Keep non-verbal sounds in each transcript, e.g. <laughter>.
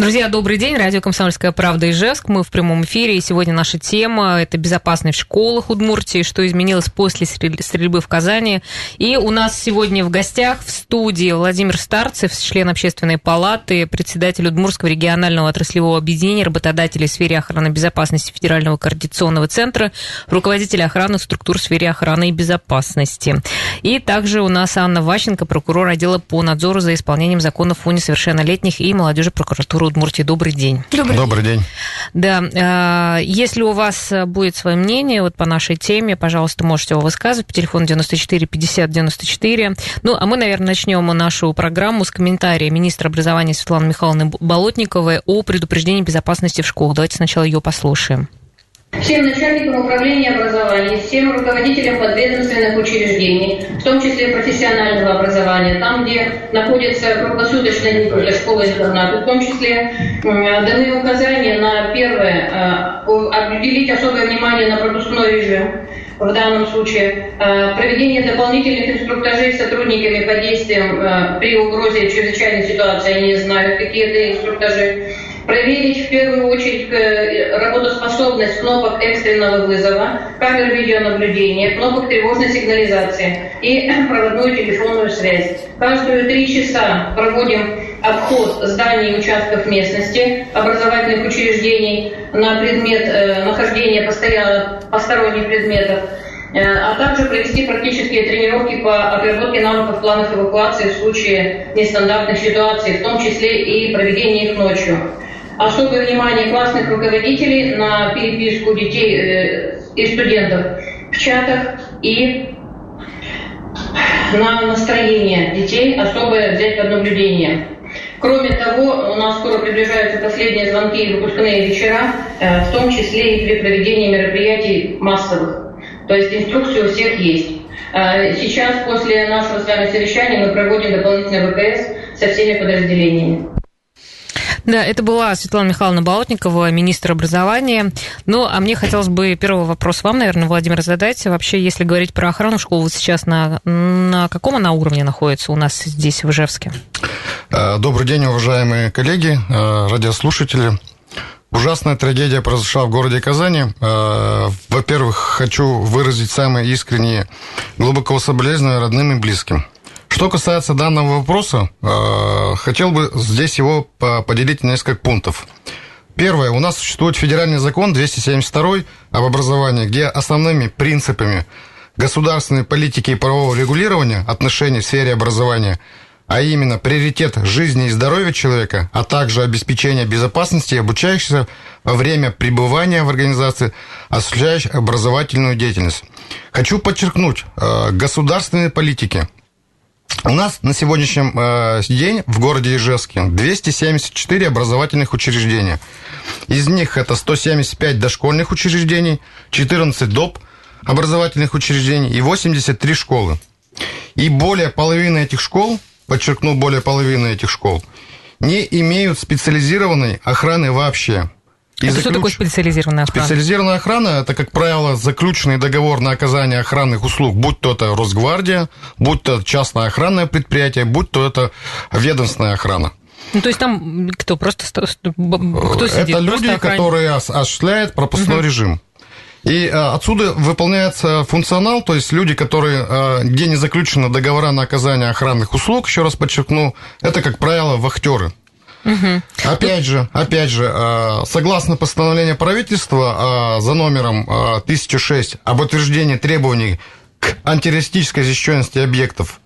Друзья, добрый день. Радио «Комсомольская правда» Ижевск. Мы в прямом эфире. И сегодня наша тема – это безопасность в школах Удмуртии, что изменилось после стрельбы в Казани. И у нас сегодня в гостях в студии Владимир Старцев, член общественной палаты, председатель Удмурского регионального отраслевого объединения работодателей в сфере охраны безопасности Федерального координационного центра, руководитель охраны структур в сфере охраны и безопасности. И также у нас Анна Ващенко, прокурор отдела по надзору за исполнением законов о несовершеннолетних и молодежи прокуратуры Удмуртии. Добрый день. Добрый, Добрый день. Да, а, если у вас будет свое мнение вот по нашей теме, пожалуйста, можете его высказывать по телефону 94 50 94. Ну, а мы, наверное, начнем нашу программу с комментария министра образования Светланы Михайловны Болотниковой о предупреждении безопасности в школах. Давайте сначала ее послушаем. Всем начальникам управления образования, всем руководителям подведомственных учреждений, в том числе профессионального образования, там, где только школа интернат, в том числе даны указания на первое, уделить особое внимание на пропускной режим, в данном случае проведение дополнительных инструктажей сотрудниками по действиям при угрозе чрезвычайной ситуации, они знают, какие это инструктажи, проверить в первую очередь э, работоспособность кнопок экстренного вызова, камер видеонаблюдения, кнопок тревожной сигнализации и <clears throat> проводную телефонную связь. Каждые три часа проводим обход зданий и участков местности, образовательных учреждений на предмет э, нахождения постоянно посторонних предметов э, а также провести практические тренировки по отработке навыков планов эвакуации в случае нестандартных ситуаций, в том числе и проведение их ночью особое внимание классных руководителей на переписку детей э, и студентов в чатах и на настроение детей особое взять под наблюдение. Кроме того, у нас скоро приближаются последние звонки и выпускные вечера, э, в том числе и при проведении мероприятий массовых. То есть инструкции у всех есть. Э, сейчас, после нашего с вами совещания, мы проводим дополнительный ВКС со всеми подразделениями. Да, это была Светлана Михайловна Болотникова, министр образования. Ну, а мне хотелось бы первый вопрос вам, наверное, Владимир, задать. Вообще, если говорить про охрану школ, вот сейчас на, на каком она уровне находится у нас здесь, в Ижевске? Э, добрый день, уважаемые коллеги, э, радиослушатели. Ужасная трагедия произошла в городе Казани. Э, во-первых, хочу выразить самые искренние глубокого соболезнования родным и близким. Что касается данного вопроса, э, хотел бы здесь его поделить на несколько пунктов. Первое. У нас существует федеральный закон 272 об образовании, где основными принципами государственной политики и правового регулирования отношений в сфере образования, а именно приоритет жизни и здоровья человека, а также обеспечение безопасности обучающихся во время пребывания в организации, осуществляющей образовательную деятельность. Хочу подчеркнуть, э, государственные политики – у нас на сегодняшний э, день в городе Ижевске 274 образовательных учреждения. Из них это 175 дошкольных учреждений, 14 доп. образовательных учреждений и 83 школы. И более половины этих школ, подчеркну, более половины этих школ, не имеют специализированной охраны вообще. И это заключ... что такое специализированная охрана? Специализированная охрана – это, как правило, заключенный договор на оказание охранных услуг, будь то это Росгвардия, будь то частное охранное предприятие, будь то это ведомственная охрана. Ну, то есть там кто просто кто сидит? Это люди, которые осуществляют пропускной угу. режим. И а, отсюда выполняется функционал, то есть люди, которые, а, где не заключены договора на оказание охранных услуг, еще раз подчеркну, это, как правило, вахтеры. Угу. Опять же, опять же, а, согласно постановлению правительства а, за номером 1006 а, об утверждении требований к антитеррористической защищенности объектов,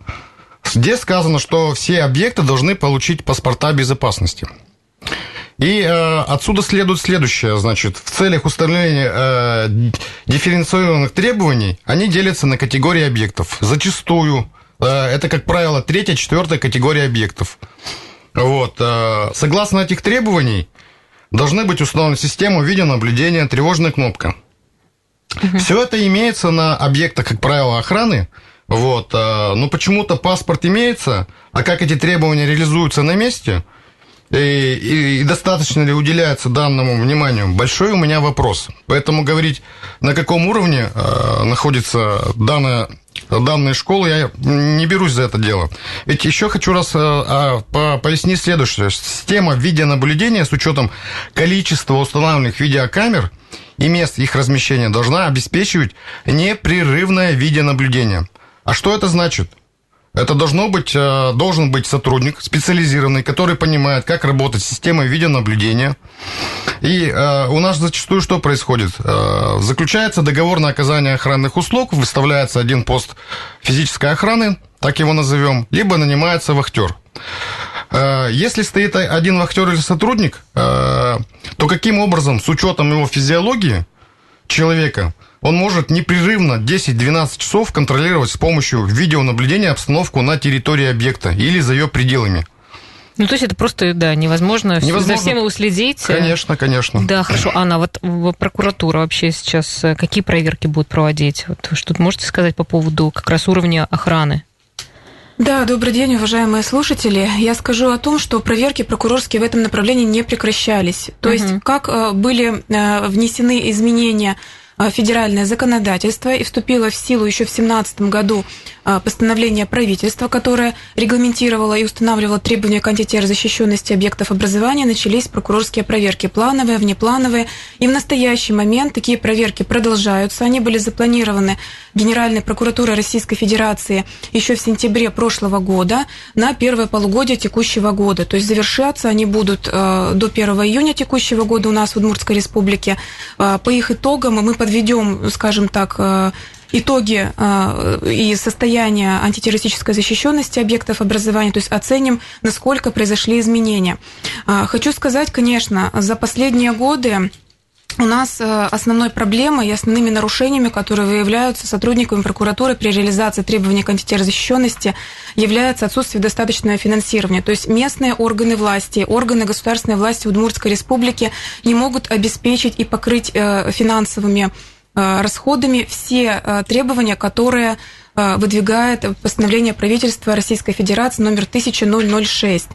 здесь сказано, что все объекты должны получить паспорта безопасности. И э, отсюда следует следующее, значит, в целях установления э, дифференцированных требований они делятся на категории объектов. Зачастую э, это, как правило, третья, четвертая категория объектов. Вот. Э, согласно этих требований, должны быть установлены системы видеонаблюдения, тревожная кнопка. Угу. Все это имеется на объектах, как правило, охраны. Вот. Э, но почему-то паспорт имеется, а как эти требования реализуются на месте, и, и достаточно ли уделяется данному вниманию, большой у меня вопрос. Поэтому говорить, на каком уровне э, находится данная данной школы, я не берусь за это дело. Ведь еще хочу раз а, по, пояснить следующее. Система видеонаблюдения с учетом количества установленных видеокамер и мест их размещения должна обеспечивать непрерывное видеонаблюдение. А что это значит? Это должно быть, э, должен быть сотрудник специализированный, который понимает, как работать с системой видеонаблюдения. И э, у нас зачастую что происходит? Э, заключается договор на оказание охранных услуг, выставляется один пост физической охраны, так его назовем, либо нанимается вахтер. Если стоит один вахтер или сотрудник, то каким образом, с учетом его физиологии человека, он может непрерывно 10-12 часов контролировать с помощью видеонаблюдения обстановку на территории объекта или за ее пределами. Ну, то есть это просто, да, невозможно, невозможно. за всем его следить. Конечно, конечно. Да, хорошо. Анна, вот прокуратура вообще сейчас э, какие проверки будет проводить? Вот что можете сказать по поводу как раз уровня охраны? Да, добрый день, уважаемые слушатели. Я скажу о том, что проверки прокурорские в этом направлении не прекращались. То угу. есть, как э, были э, внесены изменения федеральное законодательство и вступило в силу еще в 2017 году э, постановление правительства, которое регламентировало и устанавливало требования к антитеррозащищенности объектов образования, начались прокурорские проверки плановые, внеплановые. И в настоящий момент такие проверки продолжаются. Они были запланированы Генеральной прокуратурой Российской Федерации еще в сентябре прошлого года на первое полугодие текущего года. То есть завершаться они будут э, до 1 июня текущего года у нас в Удмуртской Республике. По их итогам мы подведем, скажем так, э, итоги э, и состояние антитеррористической защищенности объектов образования, то есть оценим, насколько произошли изменения. Э, хочу сказать, конечно, за последние годы у нас основной проблемой и основными нарушениями, которые выявляются сотрудниками прокуратуры при реализации требований к антитеррорзащищенности, является отсутствие достаточного финансирования. То есть местные органы власти, органы государственной власти Удмуртской республики не могут обеспечить и покрыть финансовыми расходами все требования, которые выдвигает постановление правительства Российской Федерации номер 1006.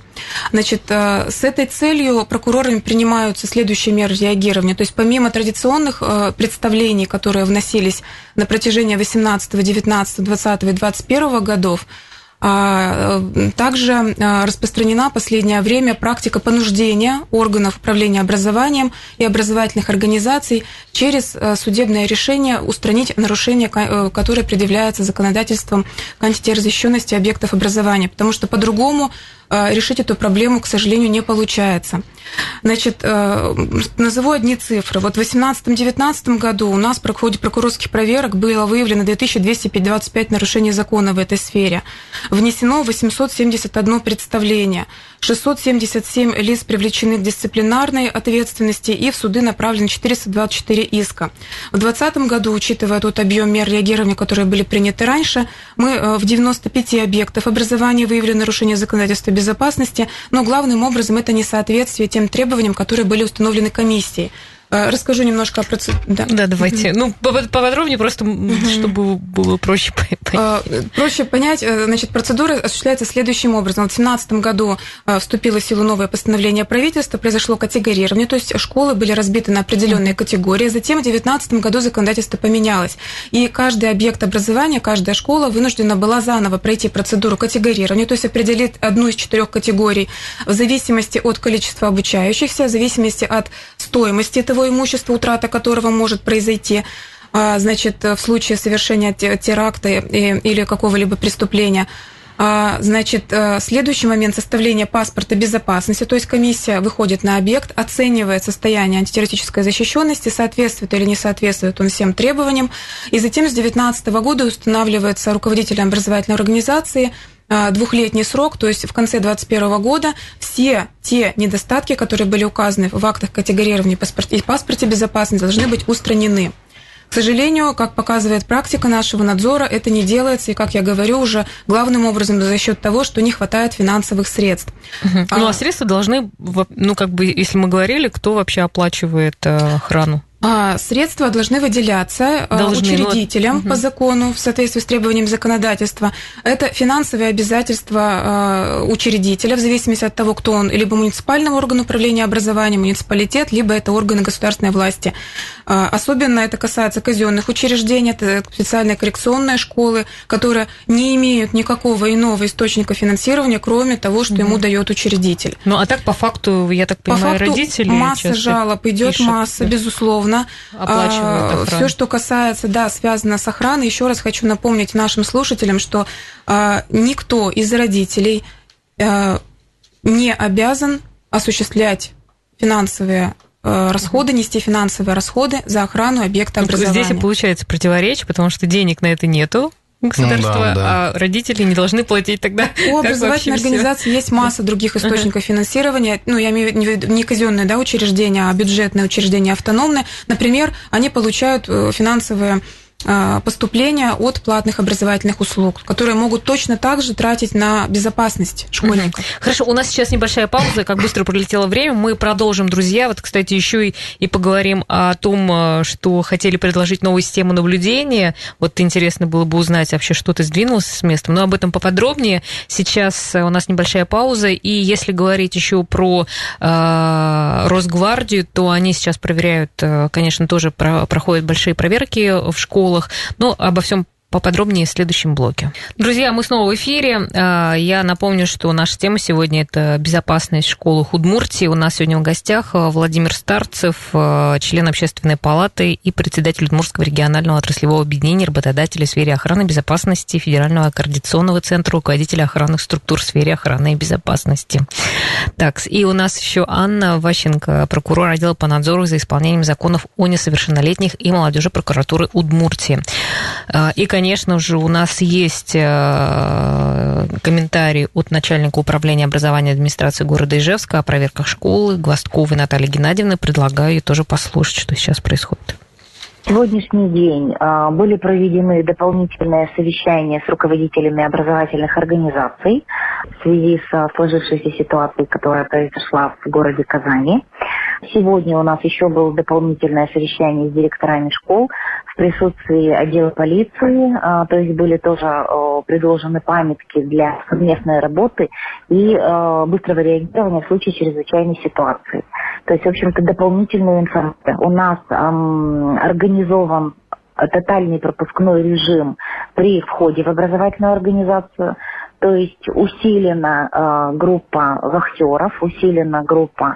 Значит, с этой целью прокурорами принимаются следующие меры реагирования. То есть помимо традиционных представлений, которые вносились на протяжении 18, 19, 20 и 21 годов, э, также а, распространена в последнее время практика понуждения органов управления образованием и образовательных организаций через э, судебное решение устранить нарушения, э, которые предъявляются законодательством к антитерроризащенности объектов образования, потому что по-другому Э, решить эту проблему, к сожалению, не получается. Значит, э, назову одни цифры. Вот в 2018-2019 году у нас в ходе прокурорских проверок было выявлено 2225 нарушений закона в этой сфере. Внесено 871 представление. 677 лиц привлечены к дисциплинарной ответственности и в суды направлены 424 иска. В 2020 году, учитывая тот объем мер реагирования, которые были приняты раньше, мы э, в 95 объектах образования выявили нарушение законодательства безопасности, но главным образом это несоответствие тем требованиям, которые были установлены комиссией. Э, расскажу немножко о процедуре. Да. да, давайте. Ну, поподробнее, просто чтобы было проще понять. Э, проще понять. Э, значит, процедура осуществляется следующим образом. В 2017 году вступило в силу новое постановление правительства, произошло категорирование, то есть школы были разбиты на определенные категории. Затем в 2019 году законодательство поменялось. И каждый объект образования, каждая школа вынуждена была заново пройти процедуру категорирования, то есть определить одну из четырех категорий в зависимости от количества обучающихся, в зависимости от стоимости этого его имущества, утрата которого может произойти а, значит, в случае совершения теракта или какого-либо преступления. А, значит, э, следующий момент составления паспорта безопасности, то есть комиссия выходит на объект, оценивает состояние антитеррористической защищенности, соответствует или не соответствует он всем требованиям, и затем с 2019 года устанавливается руководителем образовательной организации двухлетний срок, то есть в конце 2021 года все те недостатки, которые были указаны в актах категорирования и паспорте безопасности, должны быть устранены. К сожалению, как показывает практика нашего надзора, это не делается, и, как я говорю, уже главным образом за счет того, что не хватает финансовых средств. Угу. Ну, а средства должны, ну, как бы, если мы говорили, кто вообще оплачивает э, охрану? А, средства должны выделяться а, должны, учредителям вот, по закону в соответствии с требованиями законодательства. Это финансовые обязательства а, учредителя в зависимости от того, кто он, либо муниципальный орган управления образованием, муниципалитет, либо это органы государственной власти. Особенно это касается казенных учреждений, это специальные коррекционные школы, которые не имеют никакого иного источника финансирования, кроме того, что ему дает учредитель. Ну а так по факту, я так понимаю, по факту родители масса жалоб идет, масса, безусловно Оплачивают охрану. Все, что касается, да, связано с охраной, еще раз хочу напомнить нашим слушателям, что а, никто из родителей а, не обязан осуществлять финансовые а, расходы, нести финансовые расходы за охрану объекта образования. Здесь и получается противоречие, потому что денег на это нету, государства, ну, да, да. а родители не должны платить тогда. У образовательной организации есть масса других источников финансирования. Ну, я имею в виду не казенные да, учреждения, а бюджетные учреждения автономные. Например, они получают э, финансовые а, поступления от платных образовательных услуг, которые могут точно так же тратить на безопасность школьников. Хорошо, у нас сейчас небольшая пауза, как быстро пролетело время. Мы продолжим, друзья. Вот, кстати, еще и, и поговорим о том, э, что хотели предложить новую систему наблюдения. Вот интересно было бы узнать, вообще что-то сдвинулось с места. Но об этом поподробнее. Сейчас э, у нас небольшая пауза. И если говорить еще про э, Росгвардию, то они сейчас проверяют, э, конечно, тоже про, проходят большие проверки в школах школах. Но обо всем поподробнее в следующем блоке. Друзья, мы снова в эфире. А, я напомню, что наша тема сегодня – это безопасность школы Худмуртии. У нас сегодня в гостях а, Владимир Старцев, а, член общественной палаты и председатель Удмуртского регионального отраслевого объединения работодателей в сфере охраны безопасности Федерального координационного центра, руководителя охранных структур в сфере охраны и безопасности. Так, и у нас еще Анна Ващенко, прокурор отдела по надзору за исполнением законов о несовершеннолетних и молодежи прокуратуры Удмуртии. И, конечно, конечно же, у нас есть э, комментарий от начальника управления образования администрации города Ижевска о проверках школы Гвоздковой Натальи Геннадьевны. Предлагаю ей тоже послушать, что сейчас происходит. Сегодняшний день а, были проведены дополнительные совещания с руководителями образовательных организаций в связи с сложившейся ситуацией, которая произошла в городе Казани. Сегодня у нас еще было дополнительное совещание с директорами школ присутствии отдела полиции, а, то есть были тоже предложены памятки для совместной работы и а, быстрого реагирования в случае чрезвычайной ситуации. То есть, в общем-то, дополнительную информацию. У нас организован тотальный пропускной режим при входе в образовательную организацию. То есть усилена э, группа вахтеров, усилена группа э,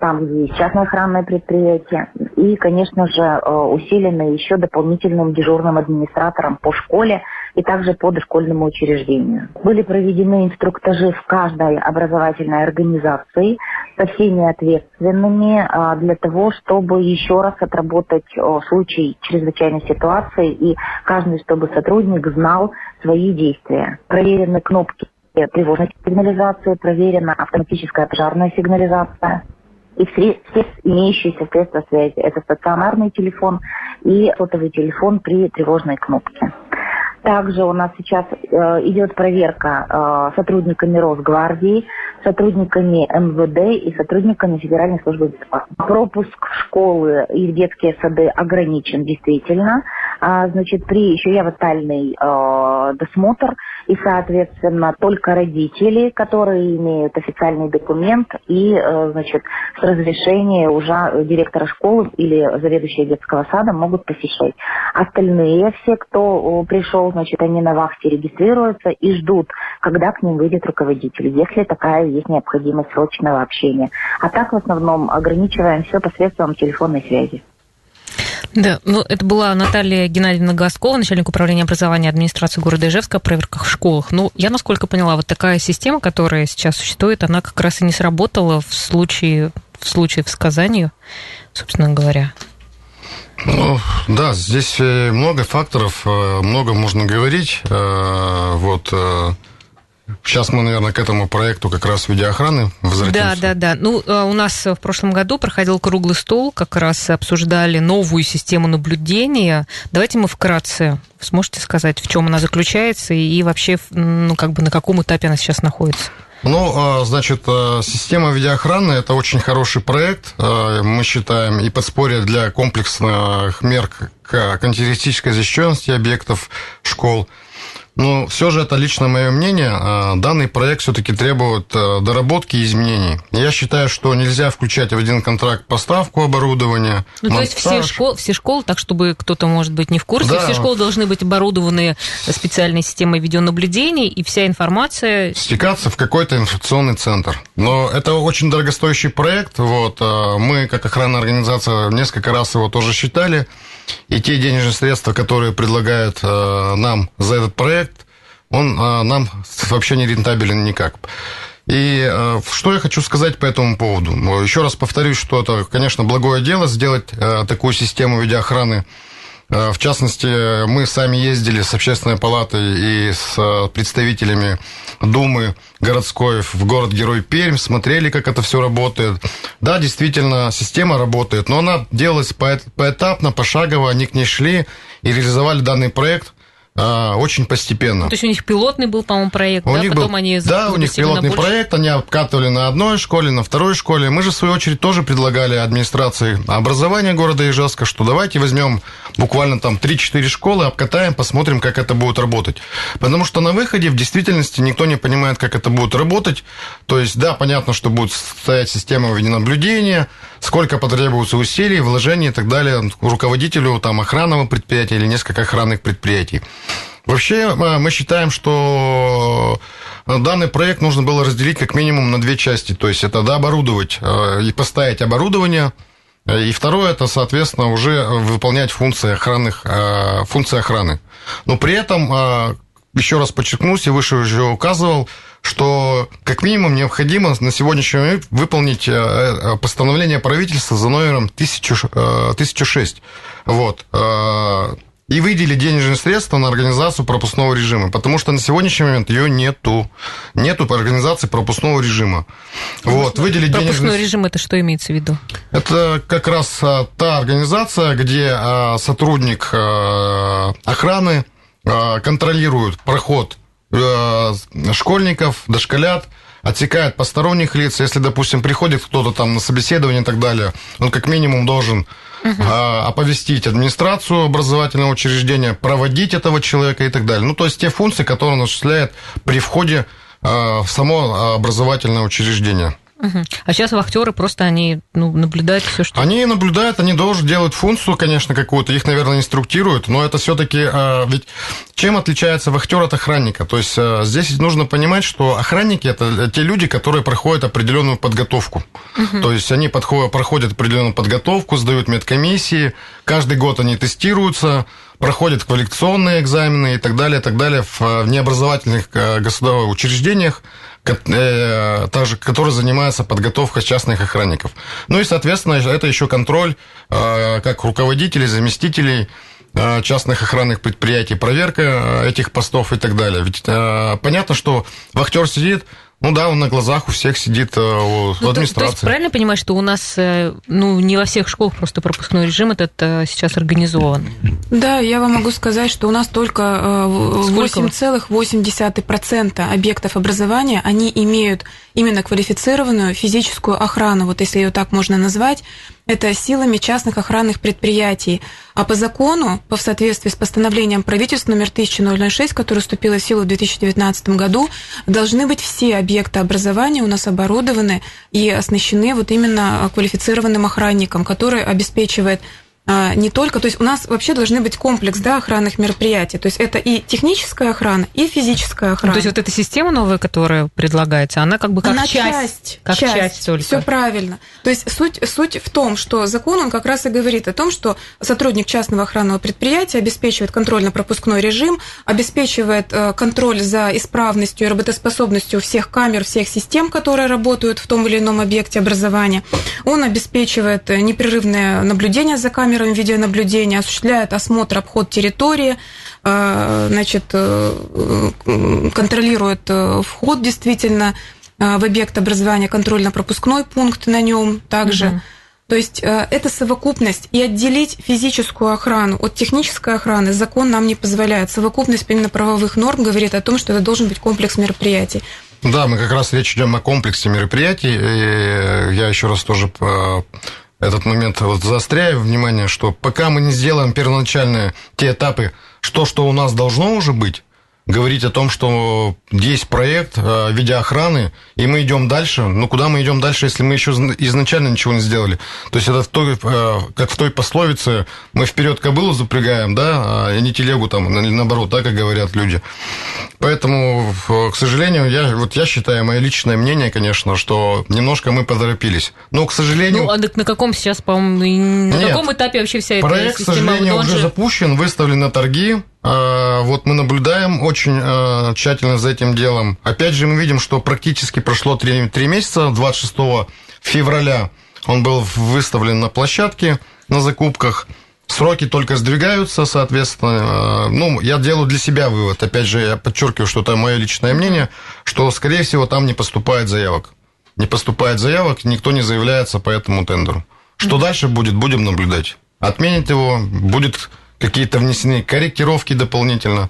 там, где есть частное охранное предприятие. И, конечно же, э, усилена еще дополнительным дежурным администратором по школе и также по дошкольному учреждению. Были проведены инструктажи в каждой образовательной организации со всеми ответственными а, для того, чтобы еще раз отработать случай чрезвычайной ситуации и каждый, чтобы сотрудник знал свои действия. Проверены кнопки тревожной сигнализации, проверена автоматическая пожарная сигнализация и все, все имеющиеся средства связи. Это стационарный телефон и сотовый телефон при тревожной кнопке. Также у нас сейчас э, идет проверка э, сотрудниками Росгвардии, сотрудниками МВД и сотрудниками Федеральной службы безопасности. Пропуск в школы и в детские сады ограничен действительно. А, значит, при еще я ватальный э, досмотр и, соответственно, только родители, которые имеют официальный документ и, э, значит, с разрешения уже директора школы или заведующего детского сада могут посещать. Остальные все, кто пришел, значит, они на вахте регистрируются и ждут, когда к ним выйдет руководитель, если такая есть необходимость срочного общения. А так в основном ограничиваем все посредством телефонной связи. Да, ну это была Наталья Геннадьевна Гаскова, начальник управления образования администрации города Ижевска о проверках в школах. Ну, я насколько поняла, вот такая система, которая сейчас существует, она как раз и не сработала в случае, в случае с Казанью, собственно говоря. Ну, да, здесь э, много факторов, э, много можно говорить. Э, вот Сейчас мы, наверное, к этому проекту как раз видеоохраны возвратимся. Да, да, да. Ну, а у нас в прошлом году проходил круглый стол, как раз обсуждали новую систему наблюдения. Давайте мы вкратце сможете сказать, в чем она заключается и вообще, ну, как бы на каком этапе она сейчас находится? Ну, а, значит, а, система видеоохраны – это очень хороший проект, а, мы считаем, и подспорье для комплексных мер к антитеррористической защищенности объектов школ – но все же это лично мое мнение. А, данный проект все-таки требует а, доработки и изменений. Я считаю, что нельзя включать в один контракт поставку оборудования. Ну, монтаж. то есть все школы, все школы, так чтобы кто-то, может быть, не в курсе, да. все школы должны быть оборудованы специальной системой видеонаблюдения, и вся информация... Стекаться в какой-то информационный центр. Но это очень дорогостоящий проект. Вот. А, мы, как охранная организация, несколько раз его тоже считали. И те денежные средства, которые предлагают э, нам за этот проект, он э, нам вообще не рентабелен никак. И э, что я хочу сказать по этому поводу? Еще раз повторюсь, что это, конечно, благое дело сделать э, такую систему видеоохраны Э, в частности, мы сами ездили с общественной палатой и с э, представителями Думы городской в город-герой Пермь, смотрели, как это все работает. Да, действительно, система работает, но она делалась поэтапно, пошагово, они к ней шли и реализовали данный проект – а, очень постепенно. То есть у них пилотный был, по-моему, проект, у да? них Потом был, они Да, у них пилотный проект, они обкатывали на одной школе, на второй школе. Мы же, в свою очередь, тоже предлагали администрации образования города Ижевска, что давайте возьмем буквально там 3-4 школы, обкатаем, посмотрим, как это будет работать. Потому что на выходе в действительности никто не понимает, как это будет работать. То есть, да, понятно, что будет стоять система видеонаблюдения, сколько потребуется усилий, вложений и так далее руководителю там, охранного предприятия или несколько охранных предприятий. Вообще, э, мы считаем, что данный проект нужно было разделить как минимум на две части. То есть, это дооборудовать э, и поставить оборудование, и второе, это, соответственно, уже выполнять функции, охранных, э, функции охраны. Но при этом, еще раз подчеркнусь, я выше уже указывал, что как минимум необходимо на сегодняшний момент выполнить постановление правительства за номером 1006. Вот и выделили денежные средства на организацию пропускного режима, потому что на сегодняшний момент ее нету. Нету по организации пропускного режима. Вот, выделить Пропускной денежные... режим это что имеется в виду? Это как раз а, та организация, где а, сотрудник а, охраны контролирует проход школьников, дошколят, отсекает посторонних лиц. Если, допустим, приходит кто-то там на собеседование и так далее, он как минимум должен угу. оповестить администрацию образовательного учреждения, проводить этого человека и так далее. Ну, то есть те функции, которые он осуществляет при входе а, в само образовательное учреждение. Угу. А сейчас вахтеры просто они ну, наблюдают все, что. Они наблюдают, они должны делать функцию, конечно, какую-то. Их, наверное, инструктируют, но это все-таки а, ведь чем отличается вахтер от охранника? То есть а, здесь нужно понимать, что охранники это те люди, которые проходят определенную подготовку. Угу. То есть они подходят, проходят определенную подготовку, сдают медкомиссии, каждый год они тестируются проходят квалификационные экзамены и так далее, и так далее в, в необразовательных государственных учреждениях. Э, также, который занимается подготовкой частных охранников. Ну и, соответственно, это еще контроль э, как руководителей, заместителей э, частных охранных предприятий, проверка этих постов и так далее. Ведь понятно, что вахтер сидит, ну да, он на глазах у всех сидит э, у ну, администрации. То, то есть правильно понимать, что у нас э, ну, не во всех школах просто пропускной режим этот э, сейчас организован? Да, я вам могу сказать, что у нас только 8,8% объектов образования, они имеют именно квалифицированную физическую охрану, вот если ее так можно назвать, это силами частных охранных предприятий. А по закону, по в соответствии с постановлением правительства номер 1006, которое вступило в силу в 2019 году, должны быть все объекты образования у нас оборудованы и оснащены вот именно квалифицированным охранником, который обеспечивает не только, то есть у нас вообще должны быть комплекс да, охранных мероприятий. То есть это и техническая охрана, и физическая охрана. То есть вот эта система новая, которая предлагается, она как бы как она часть, часть, как часть, часть только. Все правильно. То есть суть, суть в том, что закон, он как раз и говорит о том, что сотрудник частного охранного предприятия обеспечивает контрольно-пропускной режим, обеспечивает э, контроль за исправностью и работоспособностью всех камер, всех систем, которые работают в том или ином объекте образования. Он обеспечивает э, непрерывное наблюдение за камерами, камерами видеонаблюдения, осуществляет осмотр, обход территории, э, значит, э, контролирует э, вход действительно в объект образования, контрольно-пропускной пункт на нем также. Угу. То есть это совокупность. И отделить физическую охрану от технической охраны закон нам не позволяет. Совокупность именно правовых норм говорит о том, что это должен быть комплекс мероприятий. Да, мы как раз речь идем о комплексе мероприятий. И я еще раз тоже этот момент вот заостряю внимание, что пока мы не сделаем первоначальные те этапы, что, что у нас должно уже быть, говорить о том, что есть проект э, видеоохраны, и мы идем дальше. Ну, куда мы идем дальше, если мы еще изначально ничего не сделали? То есть это в той, э, как в той пословице, мы вперед кобылу запрягаем, да, а не телегу там, наоборот, да, как говорят люди. Поэтому, к сожалению, я, вот я считаю, мое личное мнение, конечно, что немножко мы поторопились. Но, к сожалению... Ну, а на каком сейчас, по-моему, на Нет, каком этапе вообще вся эта проект, система? Проект, к сожалению, уже запущен, выставлен на торги, а, вот мы наблюдаем очень а, тщательно за этим делом. Опять же, мы видим, что практически прошло 3, 3 месяца. 26 февраля он был выставлен на площадке на закупках. Сроки только сдвигаются, соответственно. А, ну, я делаю для себя вывод. Опять же, я подчеркиваю, что это мое личное мнение, что, скорее всего, там не поступает заявок. Не поступает заявок, никто не заявляется по этому тендеру. Что дальше будет, будем наблюдать. Отменит его, будет какие-то внесены корректировки дополнительно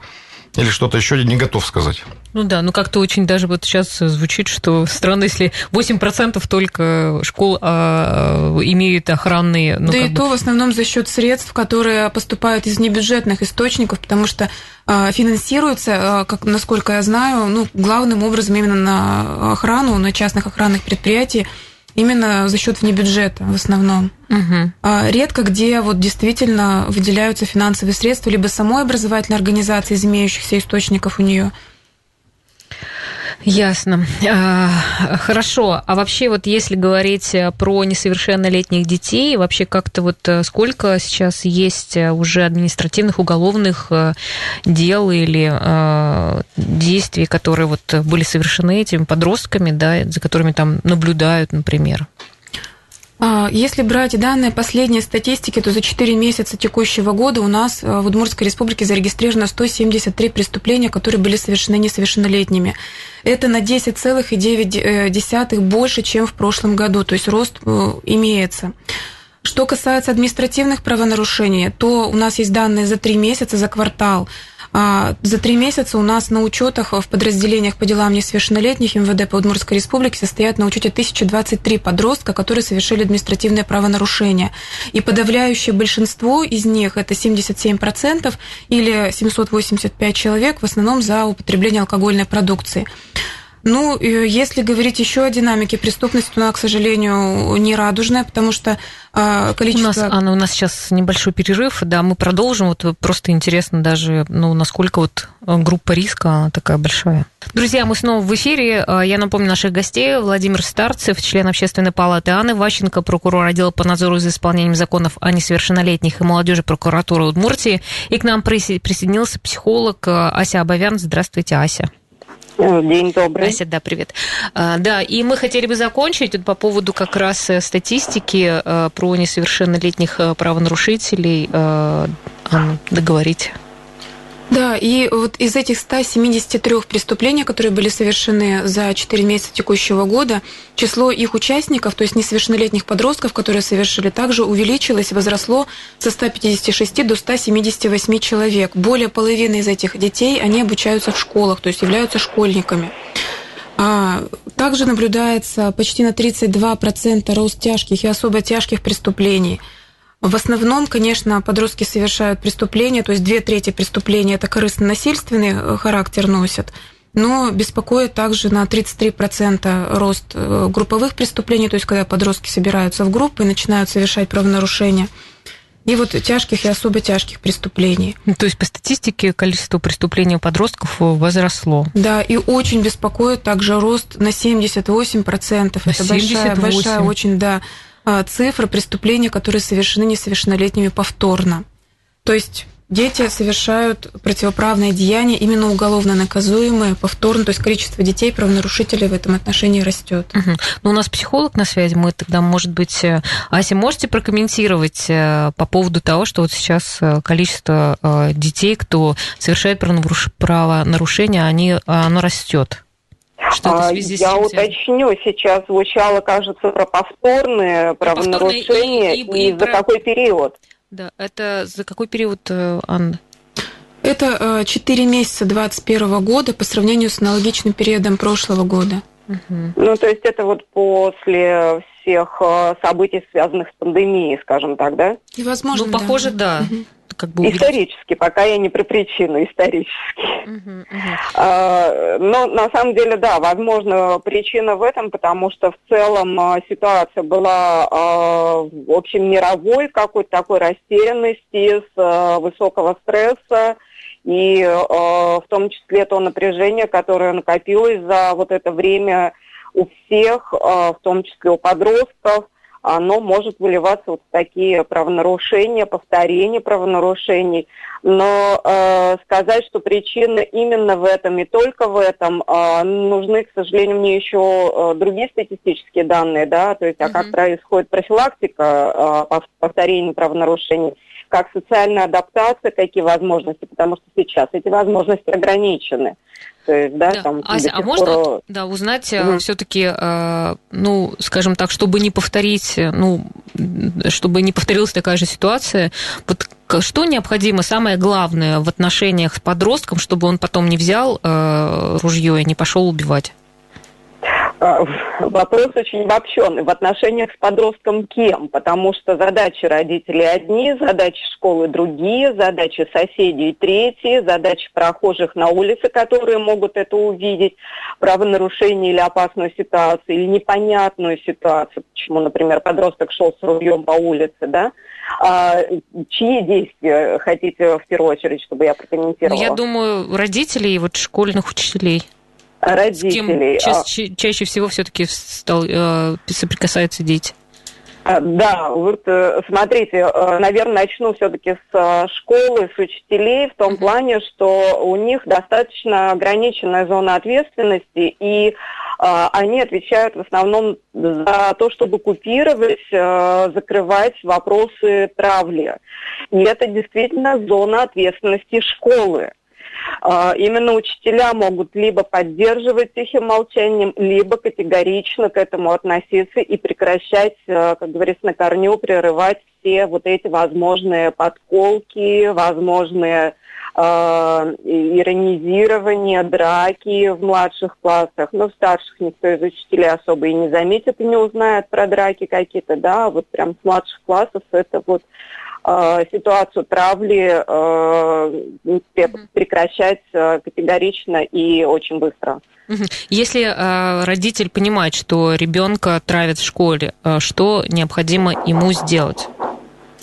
или что-то еще не готов сказать. Ну да, ну как-то очень даже вот сейчас звучит, что странно, если 8% только школ а, имеют охранные... Ну, да и бы... то в основном за счет средств, которые поступают из небюджетных источников, потому что а, финансируется, а, как, насколько я знаю, ну, главным образом именно на охрану, на частных охранных предприятиях именно за счет внебюджета в основном. Угу. Редко где вот действительно выделяются финансовые средства либо самой образовательной организации из имеющихся источников у нее, Ясно. А, хорошо. А вообще вот если говорить э, про несовершеннолетних детей, вообще как-то вот э, сколько сейчас есть э, уже административных, уголовных дел или действий, которые вот были совершены этими подростками, да, за которыми там наблюдают, например? А, если брать данные последней статистики, то за 4 месяца текущего года у нас э, в Удмуртской республике зарегистрировано 173 преступления, которые были совершены несовершеннолетними. Это на 10,9 больше, чем в прошлом году, то есть рост э, имеется. Что касается административных правонарушений, то у нас есть данные за 3 месяца, за квартал – за три месяца у нас на учетах в подразделениях по делам несовершеннолетних МВД по Удмуртской республике состоят на учете 1023 подростка, которые совершили административное правонарушение. И подавляющее большинство из них, это 77% или 785 человек, в основном за употребление алкогольной продукции. Ну, если говорить еще о динамике преступности, она, к сожалению, не радужная, потому что а, количество... У нас, Анна, у нас сейчас небольшой перерыв, да, мы продолжим. Вот просто интересно даже, ну, насколько вот группа риска такая большая. Друзья, мы снова в эфире. А, я напомню наших гостей. Владимир Старцев, член Общественной палаты Анны Ващенко, прокурор отдела по надзору за исполнением законов о несовершеннолетних и молодежи прокуратуры Удмуртии. И к нам присоединился психолог Ася Абовян. Здравствуйте, Ася. Э, день добрый. Ася, да, привет. А, да, и мы хотели бы закончить по поводу как раз э, статистики э, про несовершеннолетних правонарушителей. Анна, договорить. Да, и вот из этих 173 преступлений, которые были совершены за 4 месяца текущего года, число их участников, то есть несовершеннолетних подростков, которые совершили, также увеличилось, возросло со 156 до 178 человек. Более половины из этих детей, они обучаются в школах, то есть являются школьниками. А также наблюдается почти на 32% рост тяжких и особо тяжких преступлений – в основном, конечно, подростки совершают преступления, то есть две трети преступления это корыстно-насильственный э, характер носят, но беспокоит также на 33% рост э, групповых преступлений, то есть когда подростки собираются в группы и начинают совершать правонарушения. И вот тяжких и особо тяжких преступлений. То есть по статистике количество преступлений у подростков возросло. Да, и очень беспокоит также рост на 78%. На Это 78. большая, большая очень, да, а, цифры преступлений, которые совершены несовершеннолетними повторно. То есть дети совершают противоправные деяния, именно уголовно наказуемые, повторно, то есть количество детей, правонарушителей в этом отношении растет. Угу. Ну, у нас психолог на связи, мы тогда, может быть, э, Ася, можете прокомментировать э, по поводу того, что вот сейчас э, количество детей, кто совершает правонарушения, они, оно растет? Что это в а, связи Я уточню, сейчас звучало, кажется, про повторные правонарушения и, и, и, и, и за про... какой период? Да, это за какой период, э, Анна? Это 4 месяца 2021 года по сравнению с аналогичным периодом прошлого года. Угу. Ну, то есть это вот после всех событий, связанных с пандемией, скажем так, да? И возможно, ну, похоже, да. да. Угу как бы Исторически, пока я не про причину, исторически. Uh-huh. А, но на самом деле, да, возможно, причина в этом, потому что в целом а, ситуация была, а, в общем, мировой, какой-то такой растерянности, с высокого стресса, и в том числе то напряжение, которое накопилось за вот это время у всех, в том числе у подростков, оно может выливаться вот в такие правонарушения, повторения правонарушений. Но э, сказать, что причина именно в этом и только в этом, э, нужны, к сожалению, мне еще э, другие статистические данные, да, то есть, а как происходит профилактика э, повторения правонарушений, как социальная адаптация, какие возможности, потому что сейчас эти возможности ограничены. То есть, да, да. там Ася, а можно пор... да, узнать угу. Э, все-таки, э, ну, скажем так, чтобы не повторить, э, ну, чтобы не повторилась такая же ситуация, вот что необходимо, самое главное в отношениях с подростком, чтобы он потом не взял э, ружье и не пошел убивать? А, вопрос очень обобщенный. В отношениях с подростком кем? Потому что задачи родителей одни, задачи школы другие, задачи соседей третьи, задачи прохожих на улице, которые могут это увидеть, правонарушение или опасную ситуацию, или непонятную ситуацию, почему, например, подросток шел с ружьем по улице, да? А, чьи действия хотите в первую очередь, чтобы я прокомментировала? Ну, я думаю, родителей и вот школьных учителей родителей. С кем а ча- чаще всего все-таки э, соприкасаются дети? А, да, вот э, смотрите, э, наверное, начну все-таки с школы, с учителей, в том плане, что у них достаточно ограниченная зона ответственности, и они отвечают в основном за то, чтобы купировать, закрывать вопросы травли. И это действительно зона ответственности школы. А, именно учителя могут либо поддерживать тихим молчанием, либо категорично к этому относиться и прекращать, э, как говорится, на корню прерывать все вот эти возможные подколки, возможные э, иронизирование, драки в младших классах, но в старших никто из учителей особо и не заметит и не узнает про драки какие-то, да, вот прям с младших классов это вот Э, ситуацию травли э, прекращать э, категорично и очень быстро. Если э, родитель понимает, что ребенка травят в школе, э, что необходимо ему сделать?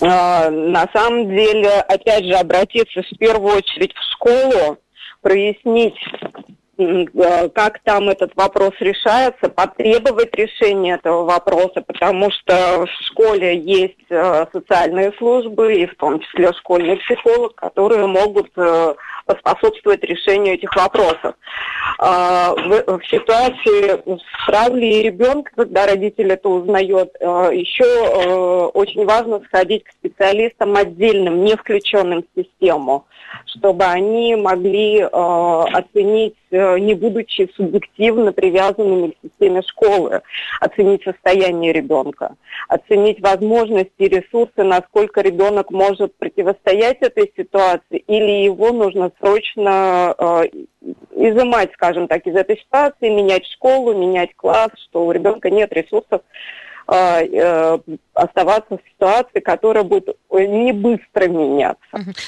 Э, на самом деле, опять же, обратиться в первую очередь в школу, прояснить как там этот вопрос решается, потребовать решения этого вопроса, потому что в школе есть э, социальные службы, и в том числе школьный психолог, которые могут э, поспособствовать решению этих вопросов. А, в, ситуации с травлей ребенка, когда родитель это узнает, еще очень важно сходить к специалистам отдельным, не включенным в систему, чтобы они могли оценить Э, не будучи субъективно привязанными к системе школы, оценить состояние ребенка, оценить возможности и ресурсы, насколько ребенок может противостоять этой ситуации, или его нужно срочно э, изымать, скажем так, из этой ситуации, менять школу, менять класс, что у ребенка нет ресурсов оставаться в ситуации, которая будет не быстро меняться.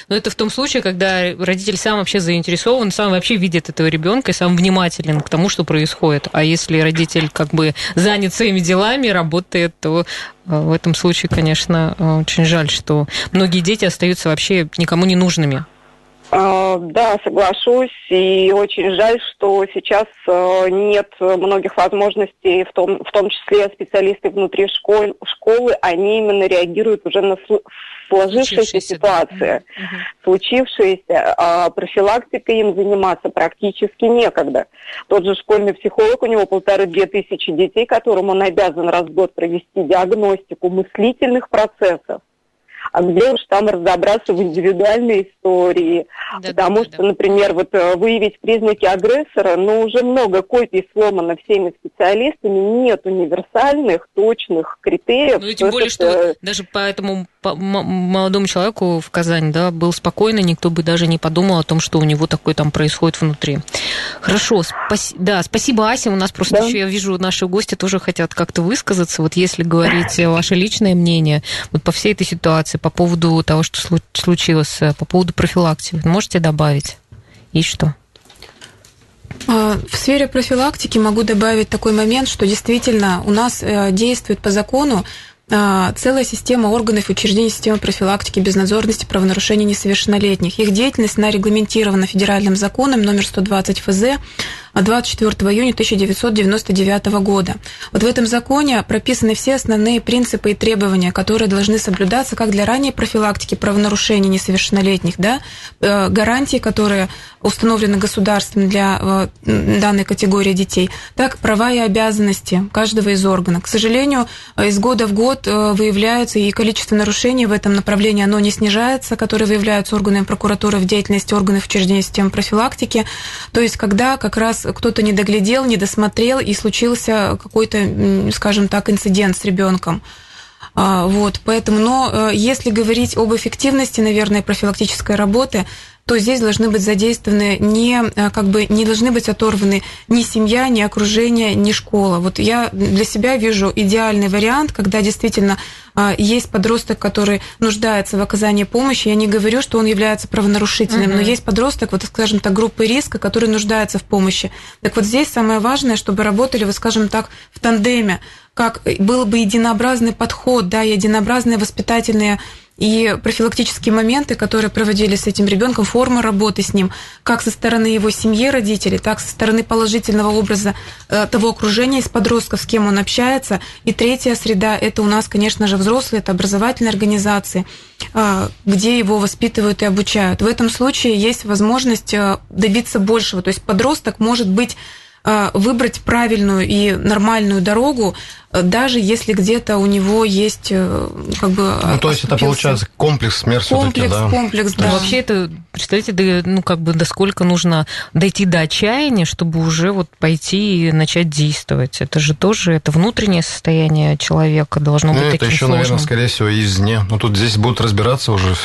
Но это в том случае, когда родитель сам вообще заинтересован, сам вообще видит этого ребенка и сам внимателен к тому, что происходит. А если родитель как бы занят своими делами, работает, то э, в этом случае, конечно, э, очень жаль, что многие дети остаются вообще никому не нужными. А, да, соглашусь, и очень жаль, что сейчас э, нет многих возможностей, в том, в том числе специалисты внутри школ, школы, они именно реагируют уже на сложившиеся ситуации, да. случившиеся. А профилактикой им заниматься практически некогда. Тот же школьный психолог, у него полторы-две тысячи детей, которым он обязан раз в год провести диагностику мыслительных процессов А где уж там разобраться в индивидуальной истории. Да, Потому да, что, да. например, вот э, выявить признаки агрессора, ну, уже много копий сломано всеми специалистами, нет универсальных, точных критериев. Ну и тем более, это... что даже по этому по молодому человеку в Казани, да, был спокойно, никто бы даже не подумал о том, что у него такое там происходит внутри. Хорошо, спаси... да, спасибо, Ася. У нас просто да. еще, я вижу, наши гости тоже хотят как-то высказаться. Вот если говорить ваше личное мнение вот по всей этой ситуации, по поводу того, что случилось, по поводу профилактики, можете добавить? И что? А, в сфере профилактики могу добавить такой момент, что действительно у нас э, действует по закону а, целая система органов и учреждений системы профилактики безнадзорности правонарушений несовершеннолетних. Их деятельность она регламентирована федеральным законом номер 120 ФЗ 24 июня 1999 года. Вот в этом законе прописаны все основные принципы и требования, которые должны соблюдаться как для ранней профилактики правонарушений несовершеннолетних, да, э, гарантии, которые установлены государством для э, данной категории детей, так права и обязанности каждого из органов. К сожалению, из года в год э, выявляются и количество нарушений в этом направлении, оно не снижается, которые выявляются органами прокуратуры в деятельности органов учреждения системы профилактики. То есть, когда как раз кто-то не доглядел, не досмотрел, и случился какой-то, скажем так, инцидент с ребенком. А, вот, поэтому, но э, если говорить об эффективности, наверное, профилактической работы, то здесь должны быть задействованы не, э, как бы, не должны быть оторваны ни семья, ни окружение, ни школа. Вот я для себя вижу идеальный вариант, когда действительно э, есть подросток, который нуждается в оказании помощи. Я не говорю, что он является правонарушителем, угу. но есть подросток, вот, скажем так, группы риска, который нуждается в помощи. Так вот здесь самое важное, чтобы работали, вы, скажем так, в тандеме, как был бы единообразный подход, да, единообразные воспитательные и профилактические моменты, которые проводили с этим ребенком, форма работы с ним, как со стороны его семьи, родителей, так со стороны положительного образа э, того окружения из подростков, с кем он общается. И третья среда – это у нас, конечно же, взрослые, это образовательные организации, э, где его воспитывают и обучают. В этом случае есть возможность э, добиться большего. То есть подросток может быть выбрать правильную и нормальную дорогу, э, даже если где-то у него есть э, как бы... Ну, то есть это получается комплекс смерти Комплекс, да? комплекс, да. Ну, вообще это, представляете, да, ну, как бы до сколько нужно дойти до отчаяния, чтобы уже вот пойти и начать действовать. Это же тоже, это внутреннее состояние человека должно ну, быть это таким еще, сложным. наверное, скорее всего, извне. Ну, тут здесь будут разбираться уже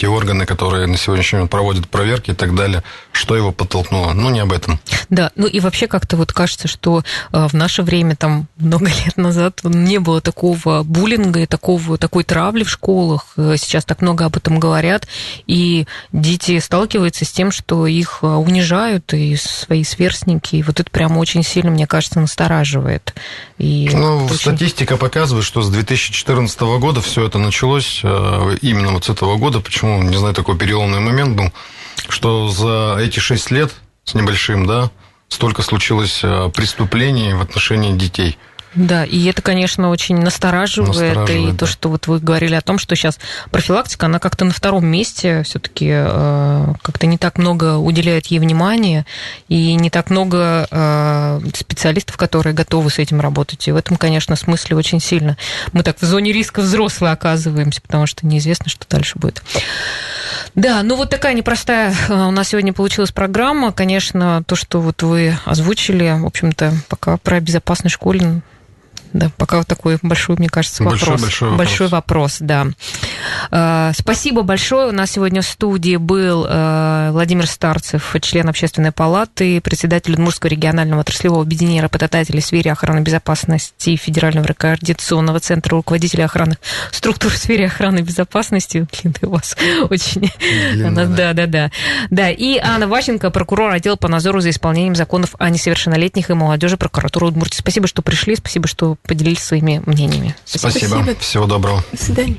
те органы, которые на сегодняшний момент проводят проверки и так далее, что его подтолкнуло. Ну, не об этом. Да, ну и вообще как-то вот кажется, что э, в наше время, там, много <laughs> лет назад не было такого буллинга и такого, такой травли в школах. Э, сейчас так много об этом говорят, и дети сталкиваются с тем, что их э, унижают, и свои сверстники, и вот это прямо очень сильно, мне кажется, настораживает. И ну, очень... статистика показывает, что с 2014 года все это началось, именно вот с этого года, почему ну, не знаю, такой переломный момент был, что за эти шесть лет с небольшим, да, столько случилось э, преступлений в отношении детей – да, и это, конечно, очень настораживает. настораживает и да. то, что вот вы говорили о том, что сейчас профилактика, она как-то на втором месте все-таки э, как-то не так много уделяет ей внимания, и не так много э, специалистов, которые готовы с этим работать. И в этом, конечно, смысле очень сильно. Мы так в зоне риска взрослые оказываемся, потому что неизвестно, что дальше будет. Да, ну вот такая непростая э, у нас сегодня получилась программа. Конечно, то, что вот вы озвучили, в общем-то, пока про безопасность школы да, пока вот такой большой, мне кажется, вопрос. Большой, большой, большой вопрос. да. А, спасибо большое. У нас сегодня в студии был э, Владимир Старцев, член Общественной палаты, председатель Удмуртского регионального отраслевого объединения работодателей в сфере охраны безопасности Федерального координационного центра, руководителя охранных структур в сфере охраны безопасности. Блин, у вас очень... Длинно, да, да, да. Да, и Анна Ващенко, прокурор отдела по надзору за исполнением законов о несовершеннолетних и молодежи прокуратуры Удмуртии. Спасибо, что пришли, спасибо, что поделились своими мнениями. Спасибо. Спасибо. Всего доброго. До свидания.